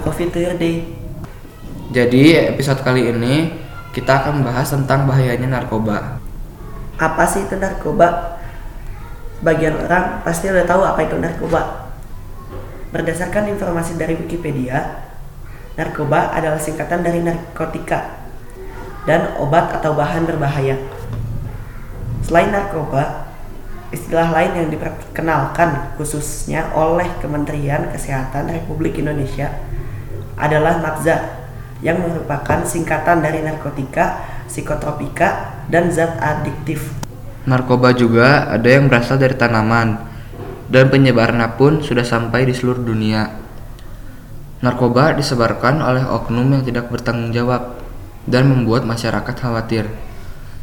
Coffee Day. Jadi episode kali ini kita akan membahas tentang bahayanya narkoba. Apa sih itu narkoba? Sebagian orang pasti udah tahu apa itu narkoba. Berdasarkan informasi dari Wikipedia, narkoba adalah singkatan dari narkotika dan obat atau bahan berbahaya. Selain narkoba, istilah lain yang diperkenalkan khususnya oleh Kementerian Kesehatan Republik Indonesia adalah NAPZA yang merupakan singkatan dari narkotika, psikotropika, dan zat adiktif. Narkoba juga ada yang berasal dari tanaman dan penyebarannya pun sudah sampai di seluruh dunia. Narkoba disebarkan oleh oknum yang tidak bertanggung jawab dan membuat masyarakat khawatir.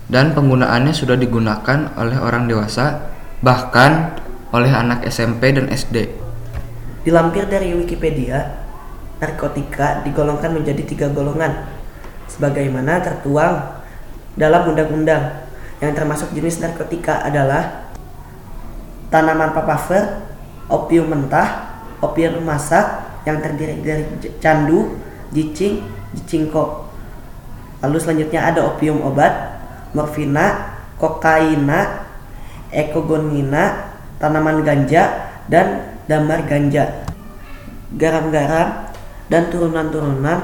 Dan penggunaannya sudah digunakan oleh orang dewasa bahkan oleh anak SMP dan SD. Dilampir dari Wikipedia, narkotika digolongkan menjadi tiga golongan, sebagaimana tertuang dalam undang-undang. Yang termasuk jenis narkotika adalah tanaman papaver, opium mentah, opium masak yang terdiri dari candu, jicing, jicingko. Lalu selanjutnya ada opium obat, morfina, kokaina, ekogonina, tanaman ganja, dan damar ganja. Garam-garam dan turunan-turunan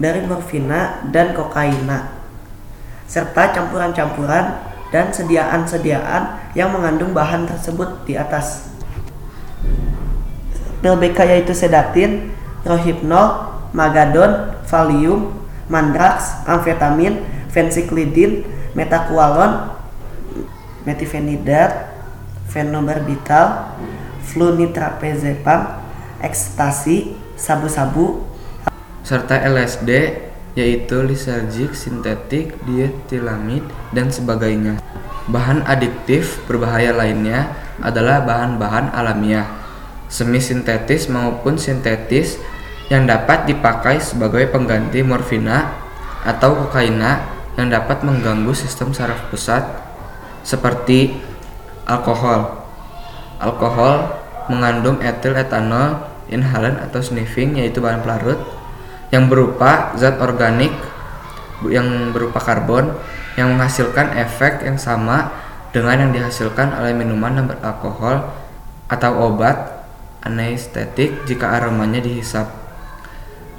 dari morfina dan kokaina. Serta campuran-campuran dan sediaan-sediaan yang mengandung bahan tersebut di atas. Pil BK yaitu sedatin, rohypnol, magadon, valium, mandrax, amfetamin, fensiklidin, metakualon, metifenidat, fenobarbital, flunitrazepam, ekstasi, sabu-sabu, serta LSD yaitu lisergik sintetik dietilamid dan sebagainya. Bahan adiktif berbahaya lainnya adalah bahan-bahan alamiah, semi sintetis maupun sintetis yang dapat dipakai sebagai pengganti morfina atau kokaina yang dapat mengganggu sistem saraf pusat seperti alkohol. Alkohol mengandung etil etanol inhalan atau sniffing yaitu bahan pelarut yang berupa zat organik yang berupa karbon yang menghasilkan efek yang sama dengan yang dihasilkan oleh minuman yang beralkohol atau obat anestetik jika aromanya dihisap.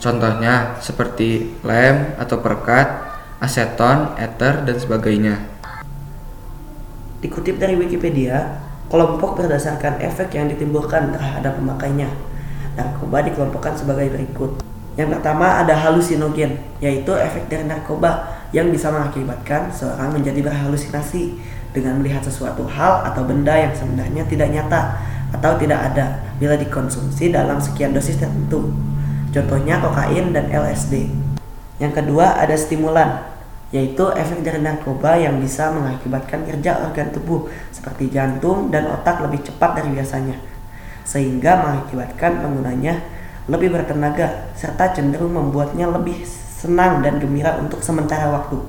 Contohnya seperti lem atau perkat, aseton, ether, dan sebagainya. Dikutip dari Wikipedia, kelompok berdasarkan efek yang ditimbulkan terhadap pemakainya. Narkoba dikelompokkan sebagai berikut. Yang pertama ada halusinogen, yaitu efek dari narkoba yang bisa mengakibatkan seorang menjadi berhalusinasi dengan melihat sesuatu hal atau benda yang sebenarnya tidak nyata atau tidak ada bila dikonsumsi dalam sekian dosis tertentu. Contohnya kokain dan LSD. Yang kedua ada stimulan, yaitu efek dari narkoba yang bisa mengakibatkan kerja organ tubuh seperti jantung dan otak lebih cepat dari biasanya, sehingga mengakibatkan penggunanya lebih bertenaga serta cenderung membuatnya lebih senang dan gembira untuk sementara waktu.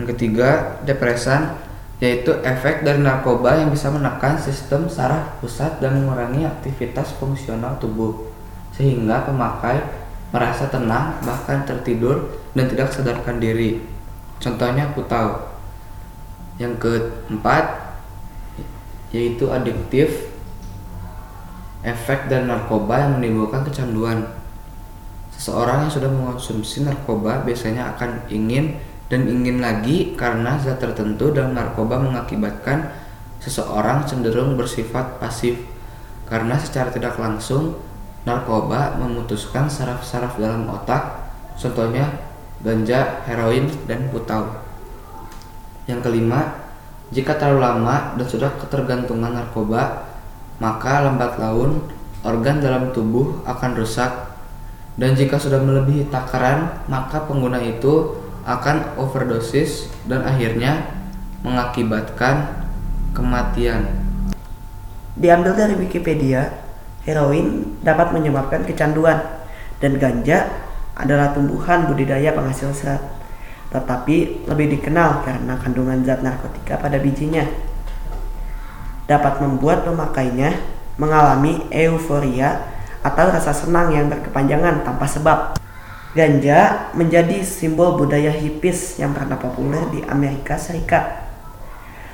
Yang ketiga, depresan, yaitu efek dari narkoba yang bisa menekan sistem saraf pusat dan mengurangi aktivitas fungsional tubuh, sehingga pemakai merasa tenang bahkan tertidur dan tidak sadarkan diri. Contohnya aku tahu. Yang keempat yaitu adiktif efek dan narkoba yang menimbulkan kecanduan. Seseorang yang sudah mengonsumsi narkoba biasanya akan ingin dan ingin lagi karena zat tertentu dalam narkoba mengakibatkan seseorang cenderung bersifat pasif karena secara tidak langsung narkoba memutuskan saraf-saraf dalam otak contohnya ganja, heroin, dan putau. Yang kelima, jika terlalu lama dan sudah ketergantungan narkoba, maka lambat laun organ dalam tubuh akan rusak. Dan jika sudah melebihi takaran, maka pengguna itu akan overdosis dan akhirnya mengakibatkan kematian. Diambil dari Wikipedia, heroin dapat menyebabkan kecanduan dan ganja adalah tumbuhan budidaya penghasil serat, tetapi lebih dikenal karena kandungan zat narkotika pada bijinya. Dapat membuat pemakainya mengalami euforia atau rasa senang yang berkepanjangan tanpa sebab. Ganja menjadi simbol budaya hippies yang pernah populer di Amerika Serikat.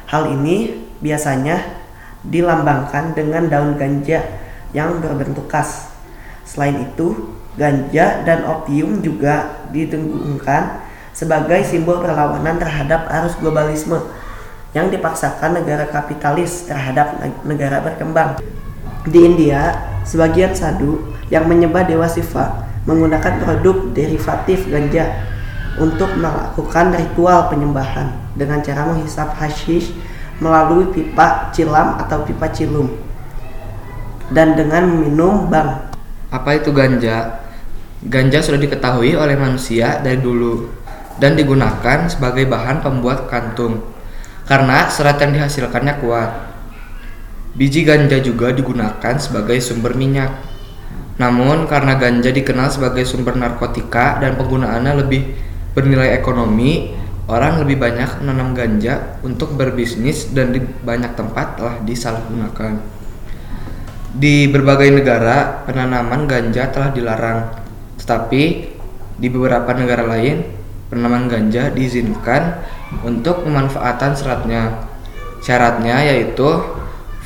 Hal ini biasanya dilambangkan dengan daun ganja yang berbentuk khas. Selain itu, ganja dan opium juga didengungkan sebagai simbol perlawanan terhadap arus globalisme yang dipaksakan negara kapitalis terhadap negara berkembang. Di India, sebagian sadu yang menyembah Dewa Siva menggunakan produk derivatif ganja untuk melakukan ritual penyembahan dengan cara menghisap hashish melalui pipa cilam atau pipa cilum dan dengan minum bang. Apa itu ganja? Ganja sudah diketahui oleh manusia dari dulu dan digunakan sebagai bahan pembuat kantung karena serat yang dihasilkannya kuat. Biji ganja juga digunakan sebagai sumber minyak. Namun karena ganja dikenal sebagai sumber narkotika dan penggunaannya lebih bernilai ekonomi, orang lebih banyak menanam ganja untuk berbisnis dan di banyak tempat telah disalahgunakan. Di berbagai negara, penanaman ganja telah dilarang, tetapi di beberapa negara lain, penanaman ganja diizinkan untuk pemanfaatan seratnya. Syaratnya yaitu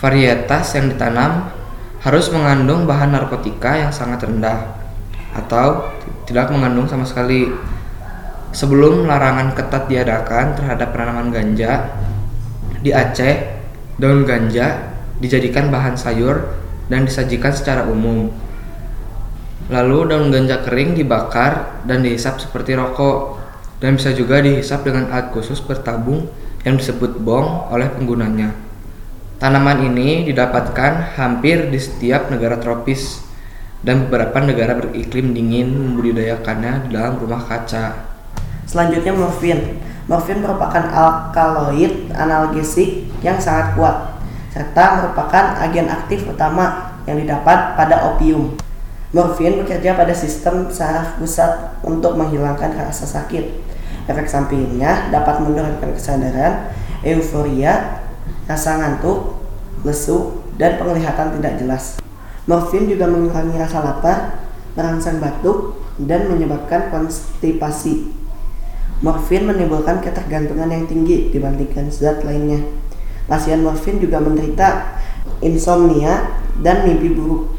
varietas yang ditanam harus mengandung bahan narkotika yang sangat rendah atau tidak mengandung sama sekali. Sebelum larangan ketat diadakan terhadap penanaman ganja di Aceh, daun ganja dijadikan bahan sayur dan disajikan secara umum. Lalu daun ganja kering dibakar dan dihisap seperti rokok dan bisa juga dihisap dengan alat khusus bertabung yang disebut bong oleh penggunanya. Tanaman ini didapatkan hampir di setiap negara tropis dan beberapa negara beriklim dingin membudidayakannya di dalam rumah kaca. Selanjutnya morfin. Morfin merupakan alkaloid analgesik yang sangat kuat serta merupakan agen aktif utama yang didapat pada opium. Morfin bekerja pada sistem saraf pusat untuk menghilangkan rasa sakit. Efek sampingnya dapat menurunkan kesadaran, euforia, rasa ngantuk, lesu, dan penglihatan tidak jelas. Morfin juga mengurangi rasa lapar, merangsang batuk, dan menyebabkan konstipasi. Morfin menimbulkan ketergantungan yang tinggi dibandingkan zat lainnya. Pasien morfin juga menderita insomnia dan mimpi buruk.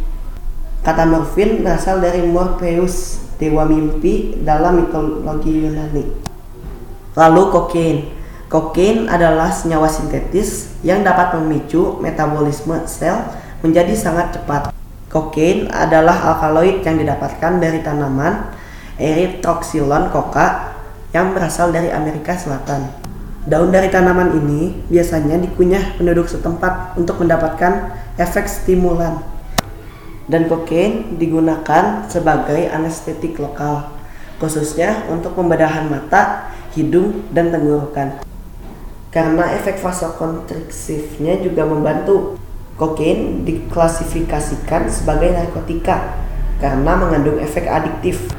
Kata morfin berasal dari Morpheus, dewa mimpi dalam mitologi Yunani. Lalu kokain. Kokain adalah senyawa sintetis yang dapat memicu metabolisme sel menjadi sangat cepat. Kokain adalah alkaloid yang didapatkan dari tanaman Erythroxylon coca yang berasal dari Amerika Selatan. Daun dari tanaman ini biasanya dikunyah penduduk setempat untuk mendapatkan efek stimulan dan kokain digunakan sebagai anestetik lokal, khususnya untuk pembedahan mata, hidung, dan tenggorokan. Karena efek vasokonstriksifnya juga membantu, kokain diklasifikasikan sebagai narkotika karena mengandung efek adiktif.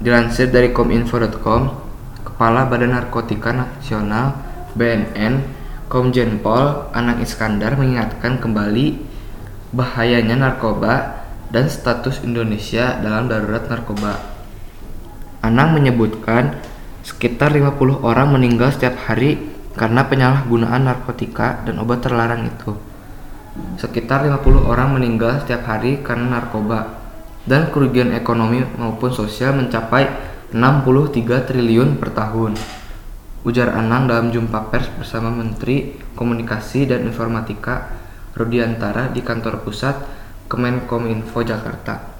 Dilansir dari kominfo.com, Kepala Badan Narkotika Nasional BNN Komjen Pol Anang Iskandar mengingatkan kembali bahayanya narkoba dan status Indonesia dalam darurat narkoba. Anang menyebutkan sekitar 50 orang meninggal setiap hari karena penyalahgunaan narkotika dan obat terlarang itu. Sekitar 50 orang meninggal setiap hari karena narkoba dan kerugian ekonomi maupun sosial mencapai 63 triliun per tahun. Ujar Anang dalam jumpa pers bersama Menteri Komunikasi dan Informatika Rudiantara di kantor pusat Kemenkominfo Jakarta.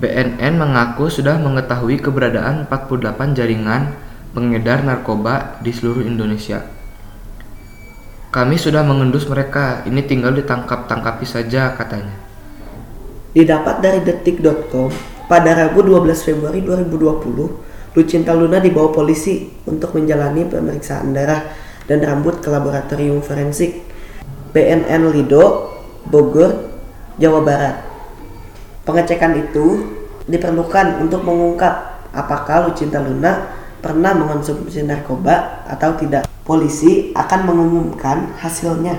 BNN mengaku sudah mengetahui keberadaan 48 jaringan pengedar narkoba di seluruh Indonesia. Kami sudah mengendus mereka, ini tinggal ditangkap-tangkapi saja katanya. Didapat dari detik.com, pada Rabu 12 Februari 2020, Lucinta Luna dibawa polisi untuk menjalani pemeriksaan darah dan rambut ke laboratorium forensik BNN Lido, Bogor, Jawa Barat. Pengecekan itu diperlukan untuk mengungkap apakah Lucinta Luna pernah mengonsumsi narkoba atau tidak. Polisi akan mengumumkan hasilnya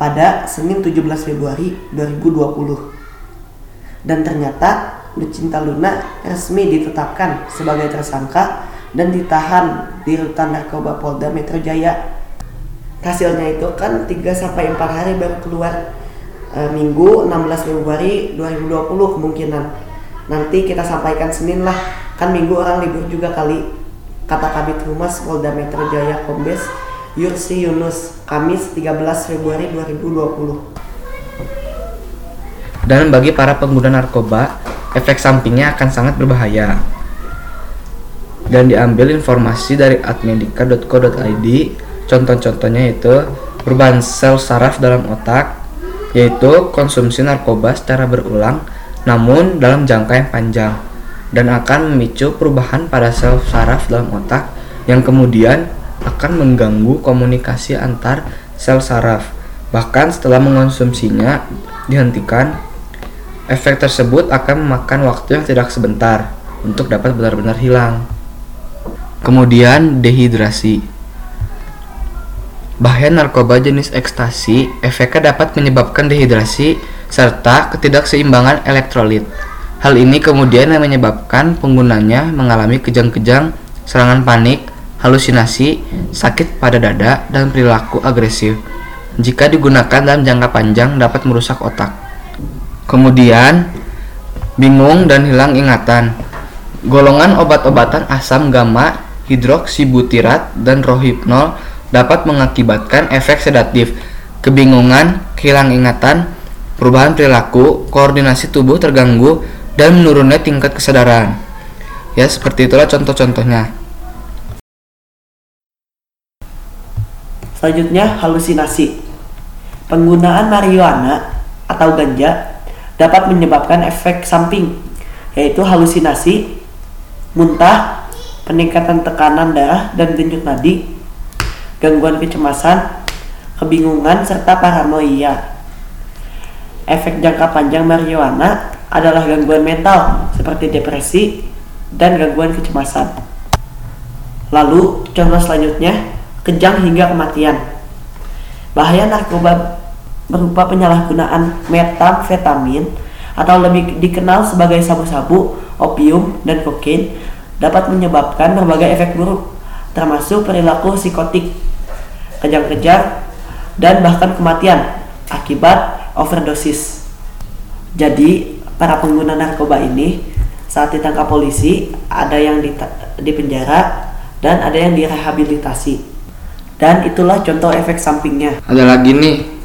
pada Senin 17 Februari 2020. Dan ternyata Lucinta Luna resmi ditetapkan sebagai tersangka dan ditahan di rutan narkoba Polda Metro Jaya. Hasilnya itu kan 3 sampai 4 hari baru keluar e, Minggu 16 Februari 2020 kemungkinan. Nanti kita sampaikan Senin lah. Kan Minggu orang libur juga kali. Kata Kabit Humas Polda Metro Jaya Kombes Yursi Yunus Kamis 13 Februari 2020. Dan bagi para pengguna narkoba, efek sampingnya akan sangat berbahaya. Dan diambil informasi dari admedica.co.id, contoh-contohnya itu perubahan sel saraf dalam otak, yaitu konsumsi narkoba secara berulang namun dalam jangka yang panjang dan akan memicu perubahan pada sel saraf dalam otak yang kemudian akan mengganggu komunikasi antar sel saraf. Bahkan setelah mengonsumsinya dihentikan Efek tersebut akan memakan waktu yang tidak sebentar untuk dapat benar-benar hilang. Kemudian dehidrasi. Bahaya narkoba jenis ekstasi, efeknya dapat menyebabkan dehidrasi serta ketidakseimbangan elektrolit. Hal ini kemudian yang menyebabkan penggunanya mengalami kejang-kejang, serangan panik, halusinasi, sakit pada dada, dan perilaku agresif. Jika digunakan dalam jangka panjang dapat merusak otak. Kemudian bingung dan hilang ingatan. Golongan obat-obatan asam gamma, hidroksibutirat, dan rohipnol dapat mengakibatkan efek sedatif, kebingungan, kehilangan ingatan, perubahan perilaku, koordinasi tubuh terganggu, dan menurunnya tingkat kesadaran. Ya, seperti itulah contoh-contohnya. Selanjutnya, halusinasi. Penggunaan marijuana atau ganja dapat menyebabkan efek samping yaitu halusinasi, muntah, peningkatan tekanan darah dan denyut nadi, gangguan kecemasan, kebingungan serta paranoia. Efek jangka panjang marijuana adalah gangguan mental seperti depresi dan gangguan kecemasan. Lalu, contoh selanjutnya, kejang hingga kematian. Bahaya narkoba berupa penyalahgunaan metamfetamin atau lebih dikenal sebagai sabu-sabu, opium, dan kokain dapat menyebabkan berbagai efek buruk termasuk perilaku psikotik, kejang-kejang, dan bahkan kematian akibat overdosis. Jadi, para pengguna narkoba ini saat ditangkap polisi ada yang di, penjara dan ada yang direhabilitasi. Dan itulah contoh efek sampingnya. Ada lagi nih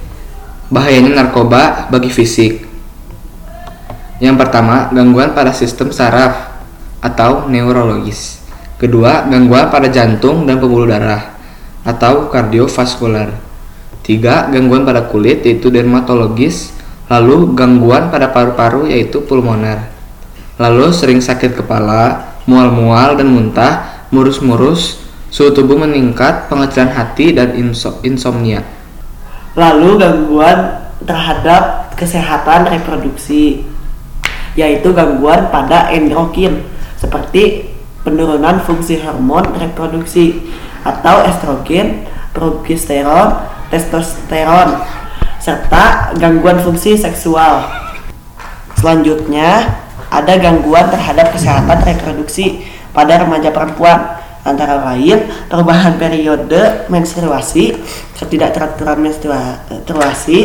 Bahayanya narkoba bagi fisik. Yang pertama, gangguan pada sistem saraf atau neurologis. Kedua, gangguan pada jantung dan pembuluh darah atau kardiovaskular. Tiga, gangguan pada kulit yaitu dermatologis. Lalu gangguan pada paru-paru yaitu pulmoner. Lalu sering sakit kepala, mual-mual dan muntah, murus-murus, suhu tubuh meningkat, pengecilan hati dan insomnia lalu gangguan terhadap kesehatan reproduksi yaitu gangguan pada endokrin seperti penurunan fungsi hormon reproduksi atau estrogen, progesteron, testosteron serta gangguan fungsi seksual. Selanjutnya ada gangguan terhadap kesehatan reproduksi pada remaja perempuan antara lain perubahan periode menstruasi, ketidakteraturan menstruasi,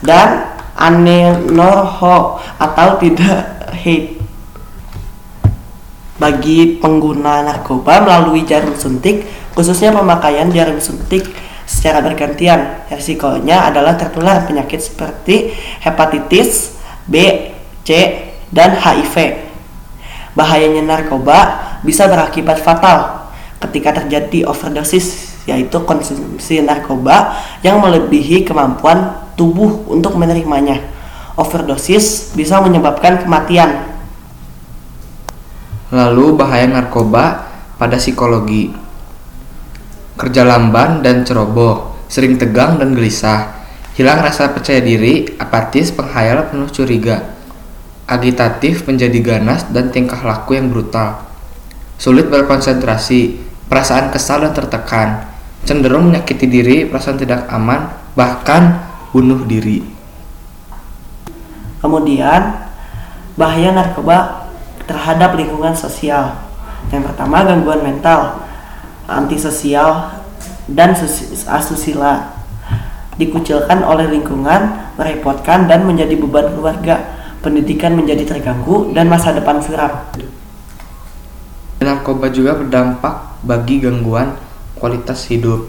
dan anenorho atau tidak haid. Bagi pengguna narkoba melalui jarum suntik, khususnya pemakaian jarum suntik secara bergantian, resikonya adalah tertular penyakit seperti hepatitis B, C, dan HIV. Bahayanya narkoba bisa berakibat fatal ketika terjadi overdosis yaitu konsumsi narkoba yang melebihi kemampuan tubuh untuk menerimanya. Overdosis bisa menyebabkan kematian. Lalu bahaya narkoba pada psikologi. Kerja lamban dan ceroboh, sering tegang dan gelisah, hilang rasa percaya diri, apatis, penghayal penuh curiga, agitatif menjadi ganas dan tingkah laku yang brutal, sulit berkonsentrasi, perasaan kesal dan tertekan, cenderung menyakiti diri, perasaan tidak aman, bahkan bunuh diri. Kemudian Bahaya narkoba terhadap lingkungan sosial. Yang pertama gangguan mental, antisosial, dan asusila. Dikucilkan oleh lingkungan, merepotkan, dan menjadi beban keluarga. Pendidikan menjadi terganggu dan masa depan suram. Narkoba juga berdampak bagi gangguan kualitas hidup.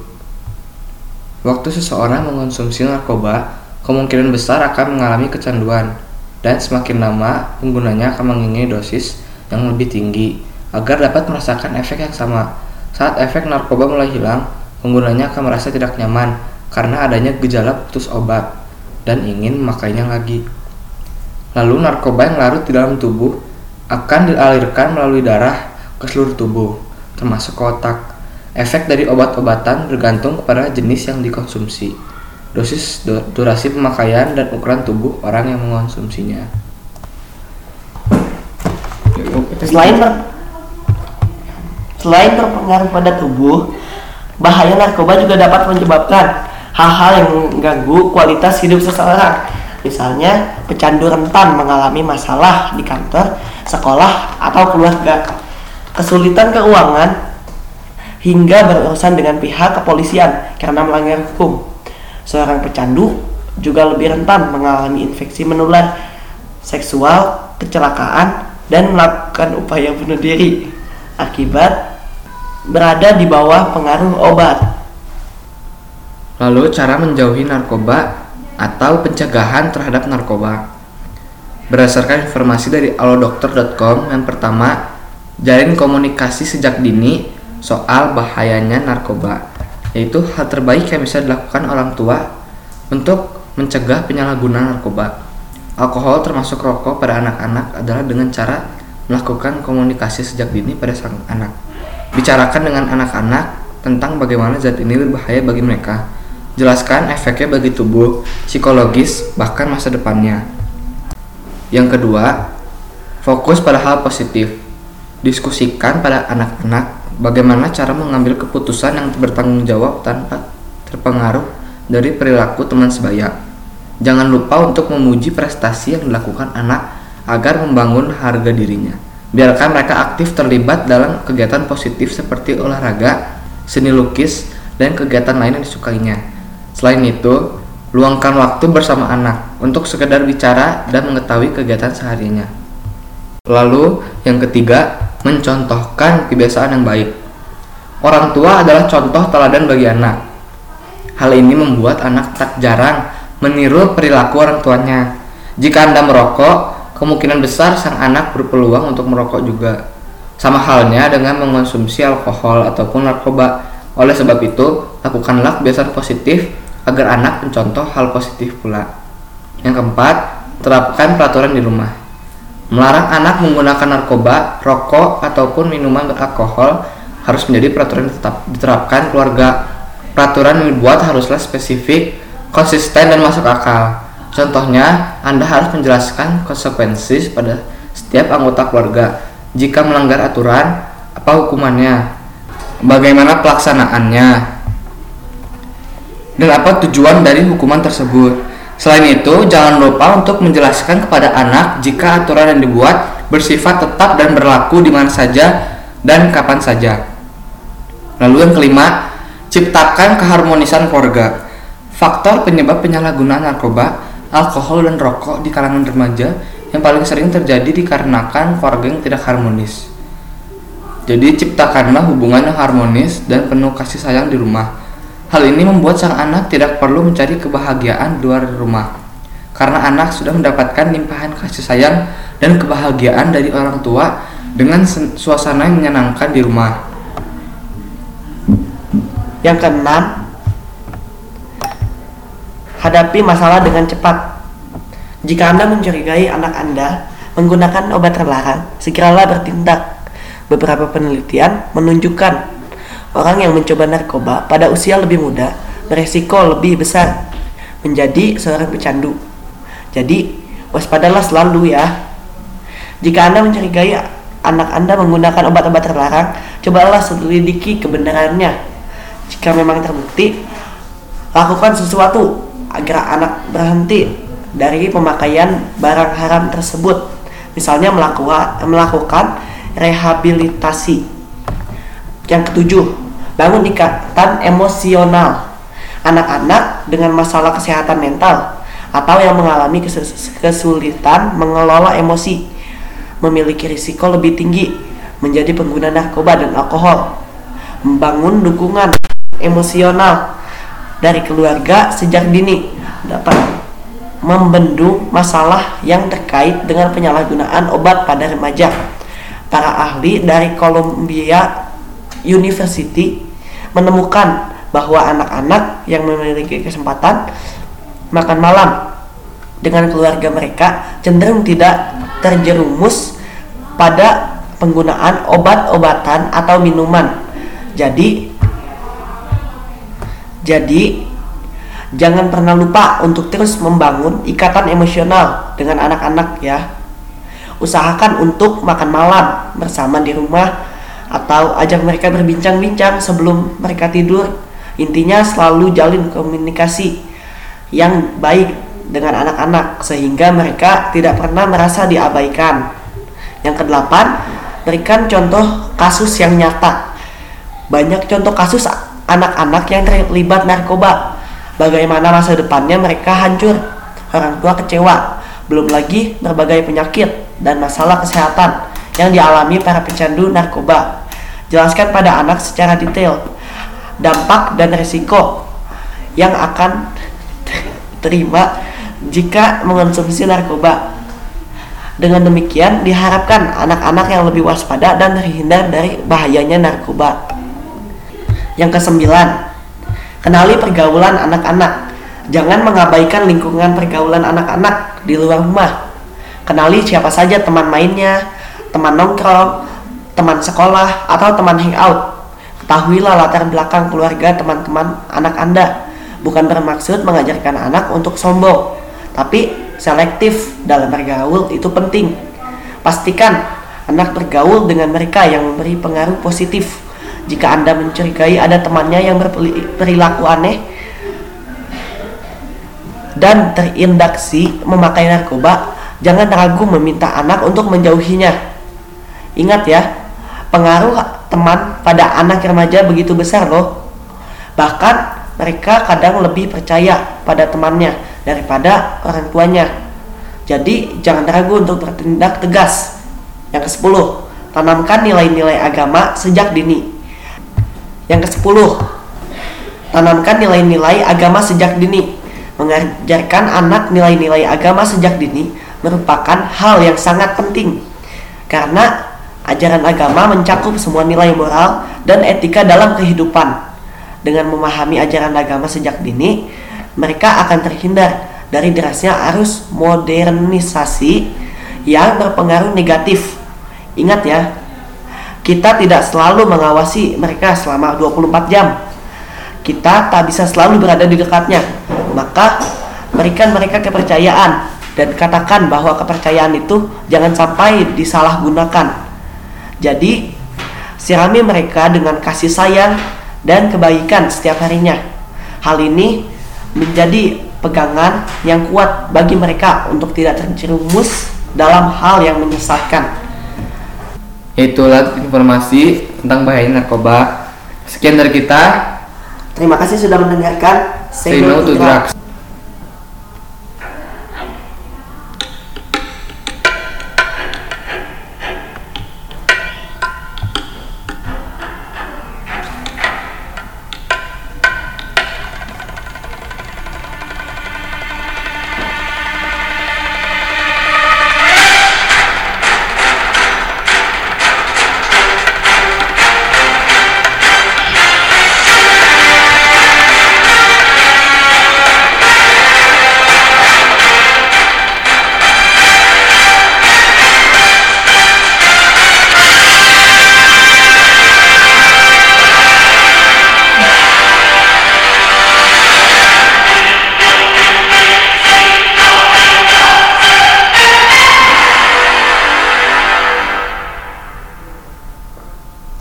Waktu seseorang mengonsumsi narkoba, kemungkinan besar akan mengalami kecanduan, dan semakin lama penggunanya akan menginginkan dosis yang lebih tinggi agar dapat merasakan efek yang sama. Saat efek narkoba mulai hilang, penggunanya akan merasa tidak nyaman karena adanya gejala putus obat dan ingin memakainya lagi. Lalu narkoba yang larut di dalam tubuh akan dialirkan melalui darah ke seluruh tubuh, termasuk ke otak. Efek dari obat-obatan bergantung kepada jenis yang dikonsumsi, dosis, durasi pemakaian, dan ukuran tubuh orang yang mengonsumsinya. Selain selain berpengaruh pada tubuh, bahaya narkoba juga dapat menyebabkan hal-hal yang mengganggu kualitas hidup seseorang. Misalnya, pecandu rentan mengalami masalah di kantor, sekolah, atau keluarga. Kesulitan keuangan hingga berurusan dengan pihak kepolisian karena melanggar hukum. Seorang pecandu juga lebih rentan mengalami infeksi menular seksual, kecelakaan, dan melakukan upaya bunuh diri akibat berada di bawah pengaruh obat. Lalu cara menjauhi narkoba atau pencegahan terhadap narkoba. Berdasarkan informasi dari alodokter.com yang pertama, jalin komunikasi sejak dini soal bahayanya narkoba, yaitu hal terbaik yang bisa dilakukan orang tua untuk mencegah penyalahgunaan narkoba. Alkohol termasuk rokok pada anak-anak adalah dengan cara melakukan komunikasi sejak dini pada sang anak. Bicarakan dengan anak-anak tentang bagaimana zat ini berbahaya bagi mereka. Jelaskan efeknya bagi tubuh, psikologis, bahkan masa depannya. Yang kedua, fokus pada hal positif. Diskusikan pada anak-anak bagaimana cara mengambil keputusan yang bertanggung jawab tanpa terpengaruh dari perilaku teman sebaya. Jangan lupa untuk memuji prestasi yang dilakukan anak agar membangun harga dirinya. Biarkan mereka aktif terlibat dalam kegiatan positif seperti olahraga, seni lukis, dan kegiatan lain yang disukainya. Selain itu, luangkan waktu bersama anak untuk sekedar bicara dan mengetahui kegiatan seharinya. Lalu, yang ketiga, mencontohkan kebiasaan yang baik. Orang tua adalah contoh teladan bagi anak. Hal ini membuat anak tak jarang meniru perilaku orang tuanya. Jika Anda merokok, kemungkinan besar sang anak berpeluang untuk merokok juga. Sama halnya dengan mengonsumsi alkohol ataupun narkoba. Oleh sebab itu, lakukanlah kebiasaan positif agar anak mencontoh hal positif pula. Yang keempat, terapkan peraturan di rumah. Melarang anak menggunakan narkoba, rokok, ataupun minuman beralkohol harus menjadi peraturan tetap diterapkan keluarga. Peraturan yang dibuat haruslah spesifik, konsisten, dan masuk akal. Contohnya, Anda harus menjelaskan konsekuensi pada setiap anggota keluarga. Jika melanggar aturan, apa hukumannya? Bagaimana pelaksanaannya? Dan apa tujuan dari hukuman tersebut? Selain itu, jangan lupa untuk menjelaskan kepada anak jika aturan yang dibuat bersifat tetap dan berlaku di mana saja dan kapan saja. Lalu yang kelima, ciptakan keharmonisan keluarga. Faktor penyebab penyalahgunaan narkoba, alkohol dan rokok di kalangan remaja yang paling sering terjadi dikarenakan keluarga yang tidak harmonis. Jadi ciptakanlah hubungan yang harmonis dan penuh kasih sayang di rumah Hal ini membuat sang anak tidak perlu mencari kebahagiaan di luar rumah, karena anak sudah mendapatkan limpahan kasih sayang dan kebahagiaan dari orang tua dengan suasana yang menyenangkan di rumah. Yang keenam, hadapi masalah dengan cepat. Jika Anda mencurigai anak Anda menggunakan obat terlarang, segeralah bertindak. Beberapa penelitian menunjukkan Orang yang mencoba narkoba pada usia lebih muda beresiko lebih besar menjadi seorang pecandu. Jadi, waspadalah selalu ya. Jika Anda mencurigai anak Anda menggunakan obat-obat terlarang, cobalah selidiki kebenarannya. Jika memang terbukti, lakukan sesuatu agar anak berhenti dari pemakaian barang haram tersebut. Misalnya melakukan rehabilitasi. Yang ketujuh, bangun ikatan emosional. Anak-anak dengan masalah kesehatan mental atau yang mengalami kesulitan mengelola emosi memiliki risiko lebih tinggi menjadi pengguna narkoba dan alkohol. Membangun dukungan emosional dari keluarga sejak dini dapat membendung masalah yang terkait dengan penyalahgunaan obat pada remaja. Para ahli dari Columbia University menemukan bahwa anak-anak yang memiliki kesempatan makan malam dengan keluarga mereka cenderung tidak terjerumus pada penggunaan obat-obatan atau minuman. Jadi jadi jangan pernah lupa untuk terus membangun ikatan emosional dengan anak-anak ya. Usahakan untuk makan malam bersama di rumah atau ajak mereka berbincang-bincang sebelum mereka tidur. Intinya selalu jalin komunikasi yang baik dengan anak-anak sehingga mereka tidak pernah merasa diabaikan. Yang kedelapan, berikan contoh kasus yang nyata. Banyak contoh kasus anak-anak yang terlibat narkoba. Bagaimana masa depannya mereka hancur, orang tua kecewa, belum lagi berbagai penyakit dan masalah kesehatan yang dialami para pecandu narkoba. Jelaskan pada anak secara detail dampak dan resiko yang akan terima jika mengonsumsi narkoba. Dengan demikian, diharapkan anak-anak yang lebih waspada dan terhindar dari bahayanya narkoba. Yang kesembilan, kenali pergaulan anak-anak. Jangan mengabaikan lingkungan pergaulan anak-anak di luar rumah. Kenali siapa saja teman mainnya, teman nongkrong, teman sekolah, atau teman hangout. Ketahuilah latar belakang keluarga teman-teman anak Anda. Bukan bermaksud mengajarkan anak untuk sombong, tapi selektif dalam bergaul itu penting. Pastikan anak bergaul dengan mereka yang memberi pengaruh positif jika Anda mencurigai ada temannya yang berperilaku aneh dan terindaksi memakai narkoba, jangan ragu meminta anak untuk menjauhinya. Ingat ya, pengaruh teman pada anak remaja begitu besar loh. Bahkan mereka kadang lebih percaya pada temannya daripada orang tuanya. Jadi jangan ragu untuk bertindak tegas. Yang ke-10, tanamkan nilai-nilai agama sejak dini. Yang ke-10, tanamkan nilai-nilai agama sejak dini. Mengajarkan anak nilai-nilai agama sejak dini merupakan hal yang sangat penting. Karena ajaran agama mencakup semua nilai moral dan etika dalam kehidupan. Dengan memahami ajaran agama sejak dini, mereka akan terhindar dari derasnya arus modernisasi yang berpengaruh negatif. Ingat ya, kita tidak selalu mengawasi mereka selama 24 jam. Kita tak bisa selalu berada di dekatnya. Maka berikan mereka kepercayaan dan katakan bahwa kepercayaan itu jangan sampai disalahgunakan. Jadi, sirami mereka dengan kasih sayang dan kebaikan setiap harinya. Hal ini menjadi pegangan yang kuat bagi mereka untuk tidak terjerumus dalam hal yang menyesatkan. Itulah informasi tentang bahaya narkoba. Sekian dari kita. Terima kasih sudah mendengarkan. Say no to drugs.